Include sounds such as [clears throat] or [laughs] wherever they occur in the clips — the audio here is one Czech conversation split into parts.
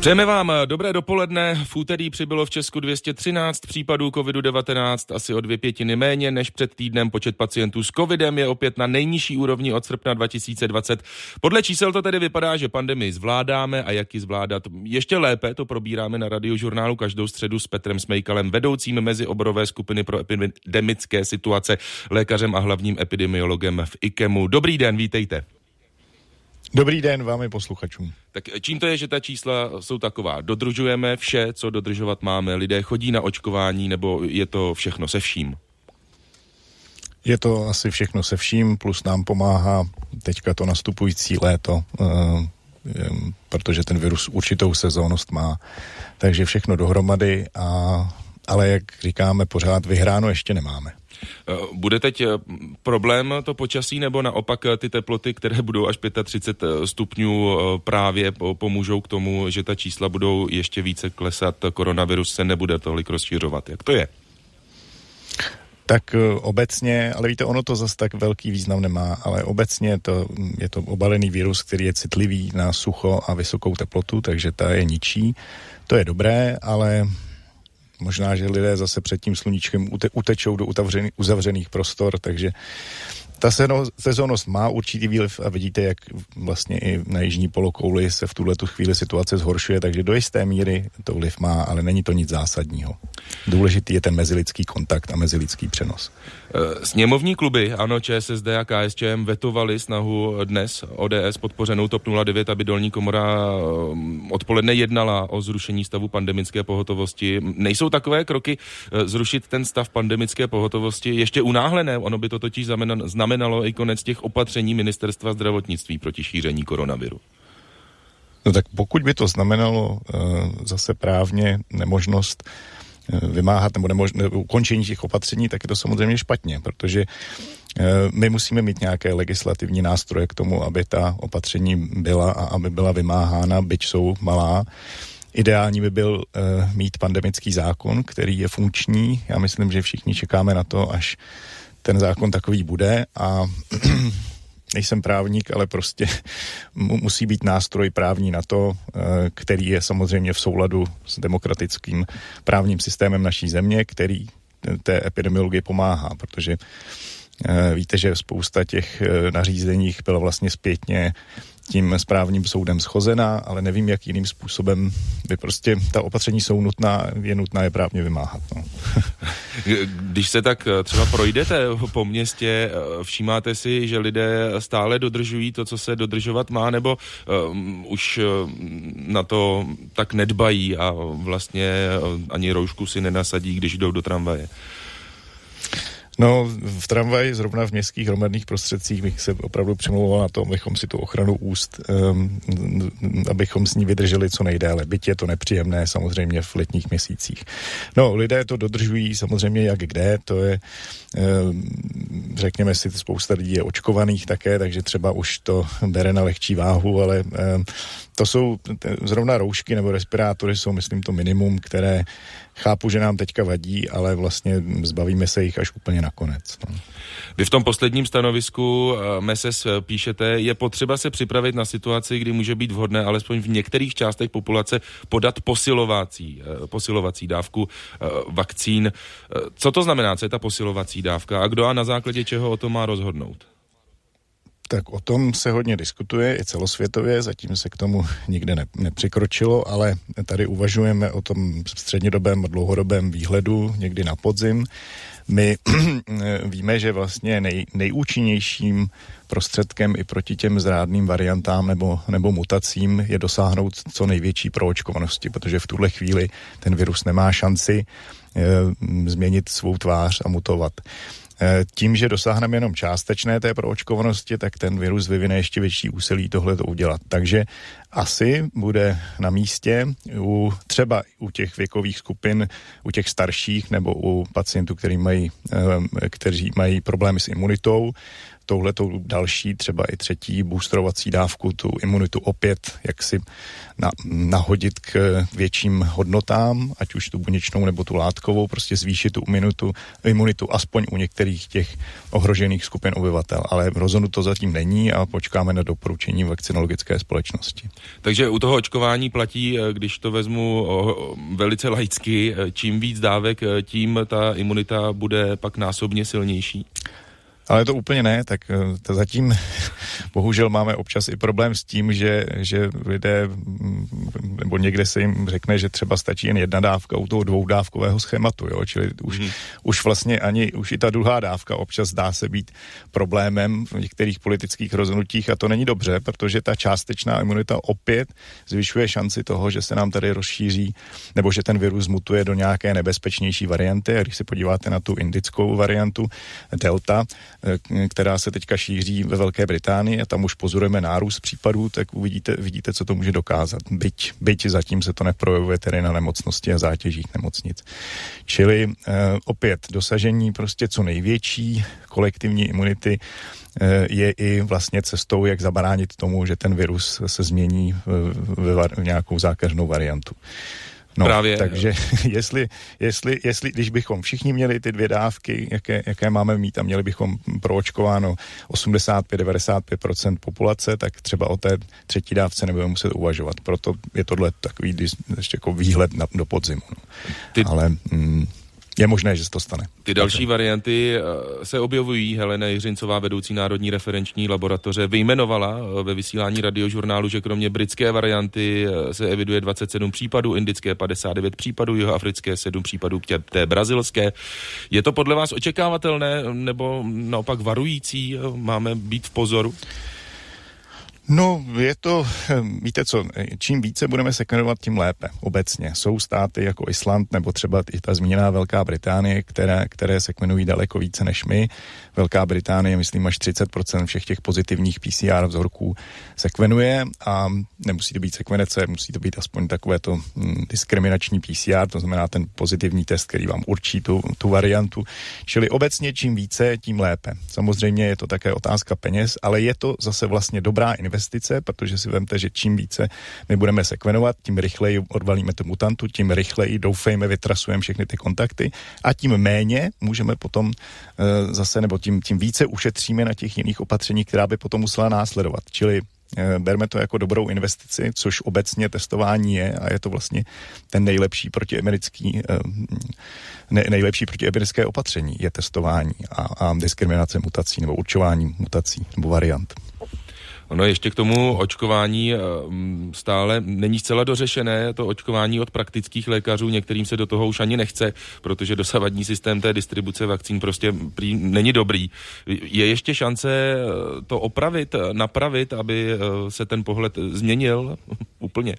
Přejeme vám dobré dopoledne. V úterý přibylo v Česku 213 případů COVID-19, asi o dvě pětiny méně než před týdnem. Počet pacientů s covidem je opět na nejnižší úrovni od srpna 2020. Podle čísel to tedy vypadá, že pandemii zvládáme a jak ji zvládat ještě lépe, to probíráme na radiožurnálu každou středu s Petrem Smejkalem, vedoucím mezi oborové skupiny pro epidemické situace, lékařem a hlavním epidemiologem v IKEMu. Dobrý den, vítejte. Dobrý den vám i posluchačům. Tak čím to je, že ta čísla jsou taková? Dodržujeme vše, co dodržovat máme? Lidé chodí na očkování nebo je to všechno se vším? Je to asi všechno se vším, plus nám pomáhá teďka to nastupující léto, eh, protože ten virus určitou sezónnost má. Takže všechno dohromady, a, ale jak říkáme, pořád vyhráno ještě nemáme. Eh, bude teď eh, problém to počasí, nebo naopak eh, ty teploty, které [laughs] budou až 35 stupňů, právě pomůžou k tomu, že ta čísla budou ještě více klesat, koronavirus se nebude tolik rozšiřovat. Jak to je? Tak obecně, ale víte, ono to zase tak velký význam nemá, ale obecně to, je to obalený virus, který je citlivý na sucho a vysokou teplotu, takže ta je ničí. To je dobré, ale Možná, že lidé zase před tím sluníčkem utečou do uzavřených prostor, takže ta sezónnost má určitý výliv a vidíte, jak vlastně i na jižní polokouli se v tuhle chvíli situace zhoršuje, takže do jisté míry to vliv má, ale není to nic zásadního. Důležitý je ten mezilidský kontakt a mezilidský přenos. Eh, sněmovní kluby, ano, ČSSD a KSČM vetovali snahu dnes ODS podpořenou TOP 09, aby dolní komora eh, odpoledne jednala o zrušení stavu pandemické pohotovosti. Nejsou takové kroky eh, zrušit ten stav pandemické pohotovosti ještě unáhlené? Ono by to totiž znamenalo i konec těch opatření ministerstva zdravotnictví proti šíření koronaviru. No tak pokud by to znamenalo zase právně nemožnost vymáhat nebo nemožné ukončení těch opatření, tak je to samozřejmě špatně, protože eh, my musíme mít nějaké legislativní nástroje k tomu, aby ta opatření byla a aby byla vymáhána, byť jsou malá. Ideální by byl uh, mít pandemický zákon, který je funkční. Já myslím, že všichni čekáme na to, až ten zákon takový bude a nejsem právník, ale prostě [laughs] musí být nástroj právní na to, eh, který je samozřejmě v souladu s demokratickým právním systémem naší země, který té epidemiologii pomáhá, protože eh, víte, že spousta těch eh, nařízeních byla vlastně zpětně tím správním soudem schozená, ale nevím, jak jiným způsobem by prostě ta opatření jsou nutná, je nutná je právně vymáhat. No. [laughs] Když se tak eh, třeba projdete po městě, eh, všímáte si, že lidé stále dodržují to, co se dodržovat má, nebo um, už na to tak nedbají a vlastně ani roušku si nenasadí, když jdou do tramvaje? No, v tramvaji, zrovna v městských hromadných prostředcích, bych se opravdu přemlouval na to, abychom si tu ochranu úst, um, abychom s ní vydrželi co nejdéle. Byť je to nepříjemné samozřejmě v letních měsících. No, lidé to dodržují samozřejmě jak kde, to je, um, řekněme si, spousta lidí je očkovaných také, takže třeba už to bere na lehčí váhu, ale um, to jsou zrovna roušky nebo respirátory jsou, myslím, to minimum, které chápu, že nám teďka vadí, ale vlastně zbavíme se jich až úplně nakonec. No. Vy v tom posledním stanovisku eh, MESES eh, píšete, je potřeba se připravit na situaci, kdy může být vhodné alespoň v některých částech populace podat posilovací, eh, posilovací dávku vakcín. Co to znamená, co je ta posilovací dávka a kdo a na základě čeho o tom má rozhodnout? Tak o tom se hodně diskutuje i celosvětově, zatím se k tomu nikde ne, nepřikročilo, ale tady uvažujeme o tom střednědobém a dlouhodobém výhledu někdy na podzim. My [clears throat] víme, že vlastně nej, nejúčinnějším prostředkem i proti těm zrádným variantám nebo, nebo mutacím je dosáhnout co největší proočkovanosti, protože v tuhle chvíli ten virus nemá šanci e, změnit svou tvář a mutovat. Eh, tím, že dosáhneme jenom částečné té proočkovanosti, tak ten virus vyvine ještě větší úsilí tohle to udělat. Takže asi bude na místě u třeba u těch věkových skupin, u těch starších nebo u pacientů, který mají, eh, kteří mají problémy s imunitou, touhletou další, třeba i třetí boosterovací dávku, tu imunitu opět jaksi na, nahodit k větším hodnotám, ať už tu buněčnou nebo tu látkovou, prostě zvýšit tu imunitu, imunitu aspoň u některých těch ohrožených skupin obyvatel. Ale rozhodnuto zatím není a počkáme na doporučení vakcinologické společnosti. Takže u toho očkování platí, eh, když to vezmu velice laicky, eh, čím víc dávek, eh, tím ta imunita bude pak násobně silnější? Ale to úplně ne, tak eh, to zatím [laughs] bohužel máme občas i problém s tím, že, že lidé, mm, nebo někde se jim řekne, že třeba stačí jen jedna dávka u toho dvoudávkového schématu, jo? čili už, mm. už vlastně ani, už i ta druhá dávka občas dá se být problémem v některých politických rozhodnutích a to není dobře, protože ta částečná imunita opět zvyšuje šanci toho, že se nám tady rozšíří, nebo že ten virus mutuje do nějaké nebezpečnější varianty a když se podíváte na tu indickou variantu Delta, která se teďka šíří ve Velké Británii a tam už pozorujeme nárůst případů, tak uvidíte, vidíte, co to může dokázat. Byť, byť zatím se to neprojevuje tedy na nemocnosti a zátěžích nemocnic. Čili eh, opět dosažení prostě co největší kolektivní imunity eh, je i vlastně cestou, jak zabránit tomu, že ten virus se změní v, v, v nějakou zákažnou variantu. No, Právě. Takže [laughs] jestli, jestli, jestli, když bychom všichni měli ty dvě dávky, jaké, jaké máme mít a měli bychom proočkováno 85-95% populace, tak třeba o té třetí dávce nebudeme muset uvažovat. Proto je tohle takový ještě jako výhled na, do podzimu. No. Ty... Ale mm, je možné, že se to stane. Ty další Takže. varianty eh, se objevují. Helena Jiřincová, vedoucí Národní referenční laboratoře, vyjmenovala eh, ve vysílání radiožurnálu, že kromě britské varianty eh, se eviduje 27 případů, indické 59 případů, jihoafrické 7 případů, té brazilské. Je to podle vás očekávatelné nebo naopak varující? Máme být v pozoru? No, je to, víte co, čím více budeme sekvenovat, tím lépe obecně. Jsou státy jako Island nebo třeba i ta zmíněná Velká Británie, které, které sekvenují daleko více než my. Velká Británie, myslím, až 30% všech těch pozitivních PCR vzorků sekvenuje a nemusí to být sekvenace, musí to být aspoň takové to hm, diskriminační PCR, to znamená ten pozitivní test, který vám určí tu, tu variantu. Čili obecně čím více, tím lépe. Samozřejmě je to také otázka peněz, ale je to zase vlastně dobrá investice, protože si vemte, že čím více my budeme sekvenovat, tím rychleji odvalíme tu mutantu, tím rychleji doufejme vytrasujeme všechny ty kontakty a tím méně můžeme potom uh, zase, nebo tím, tím více ušetříme na těch jiných opatřeních, která by potom musela následovat. Čili eh, berme to jako dobrou investici, což obecně testování je a je to vlastně ten nejlepší protiemerický, eh, ne, nejlepší protiemerické opatření je testování a, a diskriminace mutací nebo určování mutací nebo variant. Ono ještě k tomu očkování eh, stále není zcela dořešené, to očkování od praktických lékařů, některým se do toho už ani nechce, protože dosavadní systém té distribuce vakcín prostě prý není dobrý. Je ještě šance eh, to opravit, napravit, aby eh, se ten pohled změnil [laughs] úplně?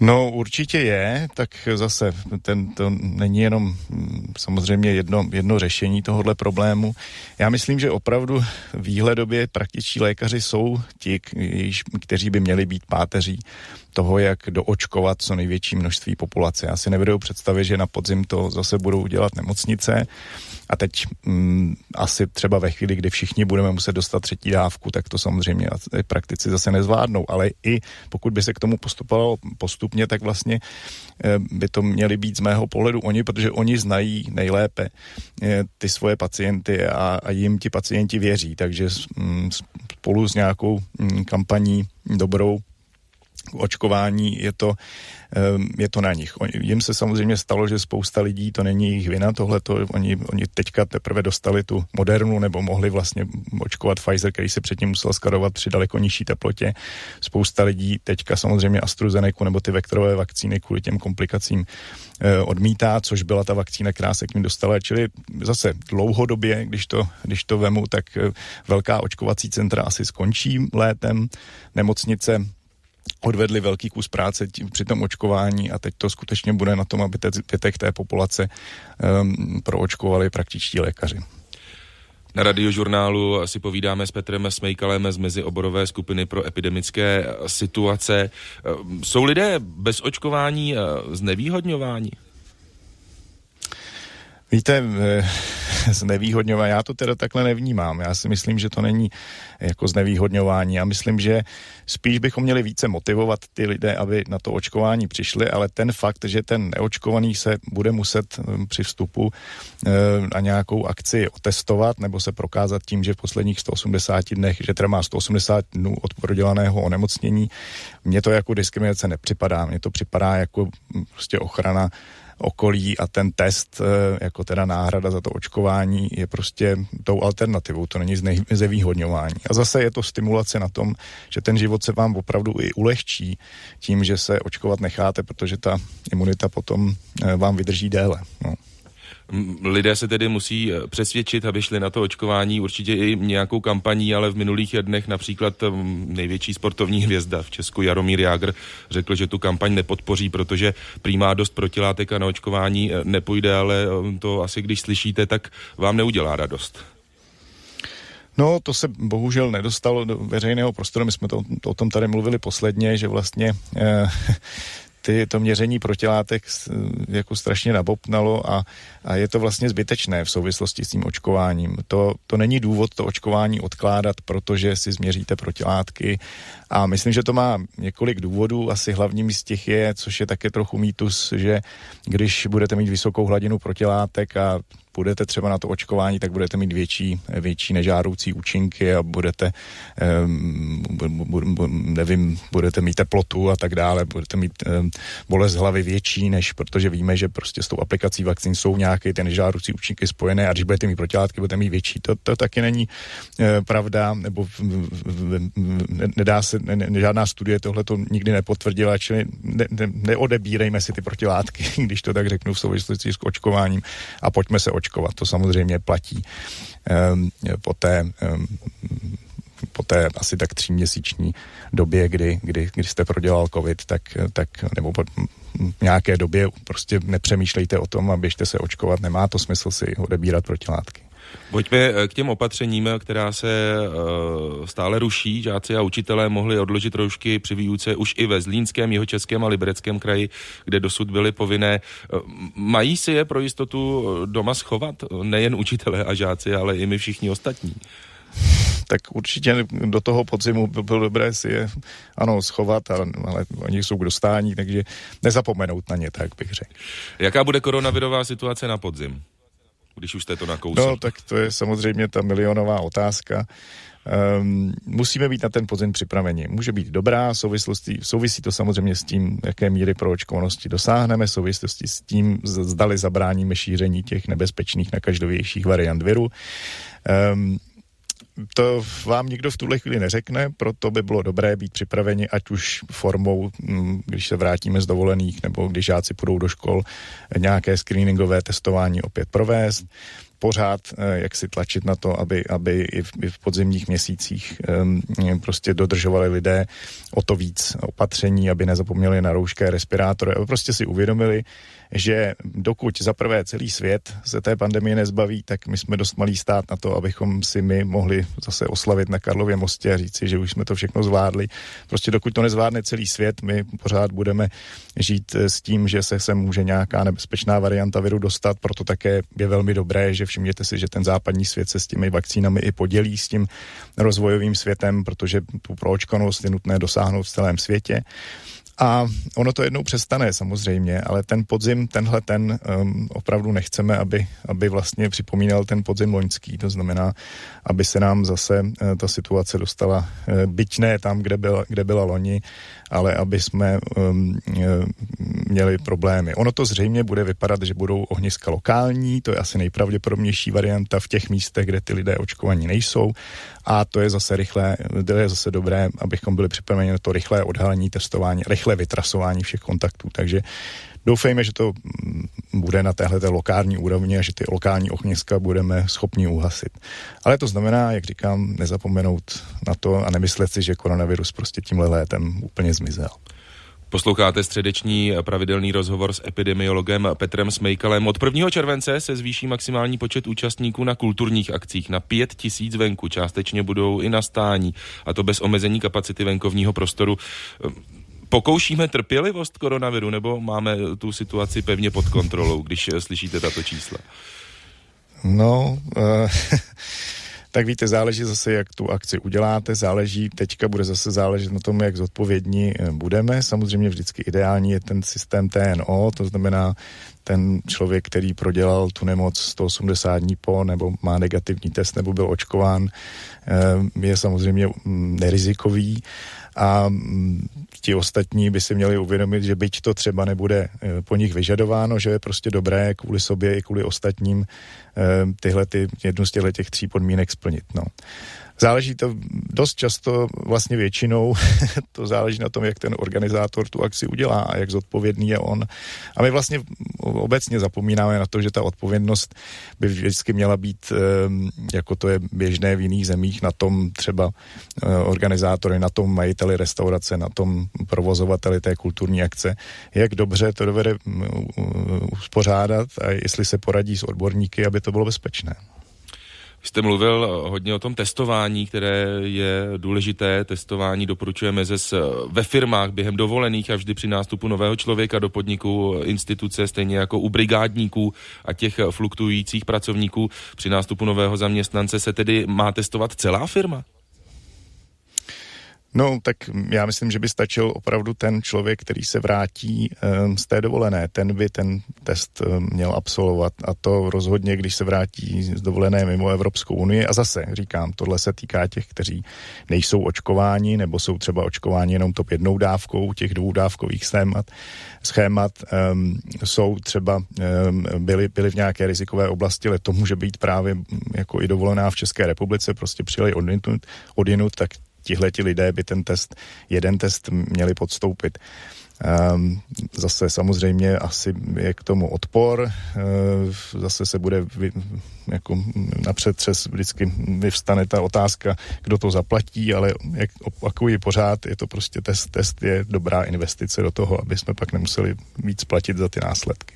No určitě je, tak zase ten, to není jenom mm, samozřejmě jedno, jedno řešení tohohle problému. Já myslím, že opravdu výhledobě praktičtí lékaři jsou ti, kteří by měli být páteří toho, jak doočkovat co největší množství populace. Já si nevedou představit, že na podzim to zase budou dělat nemocnice a teď mm, asi třeba ve chvíli, kdy všichni budeme muset dostat třetí dávku, tak to samozřejmě praktici zase nezvládnou, ale i pokud by se k tomu postupovalo postupně, tak vlastně eh, by to měli být z mého pohledu oni, protože oni znají nejlépe eh, ty svoje pacienty a, a jim ti pacienti věří, takže mm, spolu s nějakou mm, kampaní dobrou očkování je to, ehm, je to na nich. Jim se samozřejmě stalo, že spousta lidí, to není jejich vina, tohle to, oni, oni teďka teprve dostali tu modernu nebo mohli vlastně očkovat Pfizer, který se předtím musel skladovat při daleko nižší teplotě. Spousta lidí teďka samozřejmě AstraZeneca nebo ty vektorové vakcíny kvůli těm komplikacím eh, odmítá, což byla ta vakcína, která se k ním dostala. Čili zase dlouhodobě, když to, když to vemu, tak eh, velká očkovací centra asi skončí létem. Nemocnice odvedli velký kus práce tím, při tom očkování a teď to skutečně bude na tom, aby zbytek té populace um, proočkovali praktičtí lékaři. Na radiožurnálu si povídáme s Petrem Smejkalem z mezioborové skupiny pro epidemické situace. Ehm, jsou lidé bez očkování eh, znevýhodňování? Víte, eh, [laughs] znevýhodňování. Já to teda takhle nevnímám. Já si myslím, že to není jako znevýhodňování. Já myslím, že spíš bychom měli více motivovat ty lidé, aby na to očkování přišli, ale ten fakt, že ten neočkovaný se bude muset hm, při vstupu eh, na nějakou akci otestovat nebo se prokázat tím, že v posledních 180 dnech, že teda má 180 dnů od prodělaného onemocnění, mně to jako diskriminace nepřipadá. Mně to připadá jako prostě ochrana okolí a ten test eh, jako teda náhrada za to očkování je prostě tou alternativou, to není znevýhodňování. A zase je to stimulace na tom, že ten život se vám opravdu i ulehčí tím, že se očkovat necháte, protože ta imunita potom eh, vám vydrží déle. No. Lidé se tedy musí eh, přesvědčit, aby šli na to očkování, určitě i nějakou kampaní, ale v minulých dnech například největší sportovní hvězda v Česku Jaromír Jágr řekl, že tu kampaň nepodpoří, protože přijímá dost protilátek a na očkování eh, nepůjde, ale eh, to asi když slyšíte, tak vám neudělá radost. No, to se bohužel nedostalo do veřejného prostoru. My jsme to, to o tom tady mluvili posledně, že vlastně eh, ty, to měření protilátek jako strašně nabopnalo a, a je to vlastně zbytečné v souvislosti s tím očkováním. To, to není důvod to očkování odkládat, protože si změříte protilátky a myslím, že to má několik důvodů. Asi hlavním z těch je, což je také trochu mýtus, že když budete mít vysokou hladinu protilátek a půjdete třeba na to očkování, tak budete mít větší, větší nežádoucí účinky a budete, um, nevím, budete mít teplotu a tak dále, budete mít um, bolest hlavy větší, než protože víme, že prostě s tou aplikací vakcín jsou nějaké ty nežádoucí účinky spojené a když budete mít protilátky, budete mít větší. To, to taky není uh, pravda, nebo nedá se, ne, ne, žádná studie tohle to nikdy nepotvrdila, čili ne, ne, neodebírejme si ty protilátky, [laughs] když to tak řeknu v souvislosti s očkováním a pojďme se očkovat. To samozřejmě platí um, po té um, po té asi tak tříměsíční době, kdy, kdy, kdy jste prodělal covid, tak, tak nebo po nějaké době prostě nepřemýšlejte o tom a běžte se očkovat, nemá to smysl si odebírat protilátky. Pojďme eh, k těm opatřením, která se uh, stále ruší. Žáci a učitelé mohli odložit roušky při výuce už i ve Zlínském, Jihočeském a Libereckém kraji, kde dosud byly povinné. Mají si je pro jistotu doma schovat? Nejen učitelé a žáci, ale i my všichni ostatní tak určitě do toho podzimu by bylo dobré si je, ano, schovat, ale, ale oni jsou k dostání, takže nezapomenout na ně, tak bych řekl. Jaká bude koronavirová situace na podzim? Když už jste to nakousli? No, tak to je samozřejmě ta milionová otázka. Um, musíme být na ten podzim připraveni. Může být dobrá, souvislosti, souvisí to samozřejmě s tím, jaké míry proočkovanosti dosáhneme, souvislosti s tím, zdali zabráníme šíření těch nebezpečných nakažlivějších variant viru. Um, to vám nikdo v tuhle chvíli neřekne, proto by bylo dobré být připraveni, ať už formou, mm, když se vrátíme z dovolených, nebo když žáci půjdou do škol, nějaké screeningové testování opět provést pořád eh, jak si tlačit na to, aby, aby i, v, i v podzimních měsících um, prostě dodržovali lidé o to víc opatření, aby nezapomněli na roušky a respirátory, aby prostě si uvědomili, že dokud za prvé celý svět se té pandemie nezbaví, tak my jsme dost malý stát na to, abychom si my mohli zase oslavit na Karlově mostě a říci, že už jsme to všechno zvládli. Prostě dokud to nezvládne celý svět, my pořád budeme žít s tím, že se sem může nějaká nebezpečná varianta viru dostat, proto také je velmi dobré, že všimněte si, že ten západní svět se s těmi vakcínami i podělí s tím rozvojovým světem, protože tu proočkanost je nutné dosáhnout v celém světě. A ono to jednou přestane samozřejmě, ale ten podzim, tenhle ten um, opravdu nechceme, aby, aby vlastně připomínal ten podzim loňský. To znamená, aby se nám zase uh, ta situace dostala, uh, byť ne tam, kde byla, kde byla loni, ale aby jsme um, měli problémy. Ono to zřejmě bude vypadat, že budou ohniska lokální, to je asi nejpravděpodobnější varianta v těch místech, kde ty lidé očkovaní nejsou a to je zase rychlé, to je zase dobré, abychom byli připraveni na to rychlé odhalení, testování, rychlé vytrasování všech kontaktů, takže Doufejme, že to mm, bude na téhle lokální úrovni a že ty lokální ohniska budeme schopni uhasit. Ale to znamená, jak říkám, nezapomenout na to a nemyslet si, že koronavirus prostě tímhle létem úplně zmizel. Posloucháte středeční pravidelný rozhovor s epidemiologem Petrem Smejkalem. Od 1. července se zvýší maximální počet účastníků na kulturních akcích na 5 tisíc venku. Částečně budou i na stání, a to bez omezení kapacity venkovního prostoru. Pokoušíme trpělivost koronaviru nebo máme tu situaci pevně pod kontrolou, když slyšíte tato čísla? No, uh, [laughs] tak víte, záleží zase, jak tu akci uděláte, záleží, teďka bude zase záležet na tom, jak zodpovědní eh, budeme. Samozřejmě vždycky ideální je ten systém TNO, to znamená ten člověk, který prodělal tu nemoc 180 dní po, nebo má negativní test, nebo byl očkován, eh, je samozřejmě mm, nerizikový a mm, ti ostatní by si měli uvědomit, že byť to třeba nebude eh, po nich vyžadováno, že je prostě dobré kvůli sobě i kvůli ostatním eh, tyhle ty, jednu z těchto těch tří podmínek splnit. No. Záleží to dost často, vlastně většinou, [laughs] to záleží na tom, jak ten organizátor tu akci udělá a jak zodpovědný je on. A my vlastně obecně zapomínáme na to, že ta odpovědnost by vždycky měla být, ehm, jako to je běžné v jiných zemích, na tom třeba eh, organizátory, na tom majiteli restaurace, na tom provozovateli té kulturní akce, jak dobře to dovede mm, uspořádat a jestli se poradí s odborníky, aby to bylo bezpečné. Jste mluvil hodně o tom testování, které je důležité. Testování doporučujeme ze ve firmách během dovolených a vždy při nástupu nového člověka do podniku, instituce, stejně jako u brigádníků a těch fluktujících pracovníků. Při nástupu nového zaměstnance se tedy má testovat celá firma? No, tak já myslím, že by stačil opravdu ten člověk, který se vrátí um, z té dovolené. Ten by ten test um, měl absolvovat a to rozhodně, když se vrátí z dovolené mimo Evropskou unii. A zase říkám, tohle se týká těch, kteří nejsou očkováni nebo jsou třeba očkováni jenom top jednou dávkou těch dvou dávkových schémat. schémat um, jsou třeba, byli, byli v nějaké rizikové oblasti, ale to může být právě jako i dovolená v České republice, prostě přijeli odinut, odinut tak tihleti lidé by ten test, jeden test měli podstoupit. Um, zase samozřejmě asi je k tomu odpor, uh, zase se bude vy, jako napřed přes vždycky vyvstane ta otázka, kdo to zaplatí, ale jak opakuji pořád, je to prostě test, test je dobrá investice do toho, aby jsme pak nemuseli víc platit za ty následky.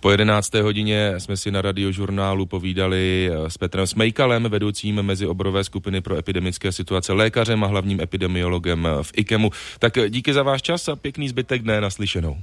Po 11. hodině jsme si na radiožurnálu povídali eh, s Petrem Smejkalem, vedoucím mezioborové skupiny pro epidemické situace, lékařem a hlavním epidemiologem v IKEMu. Tak díky za váš čas a pěkný zbytek dne naslyšenou.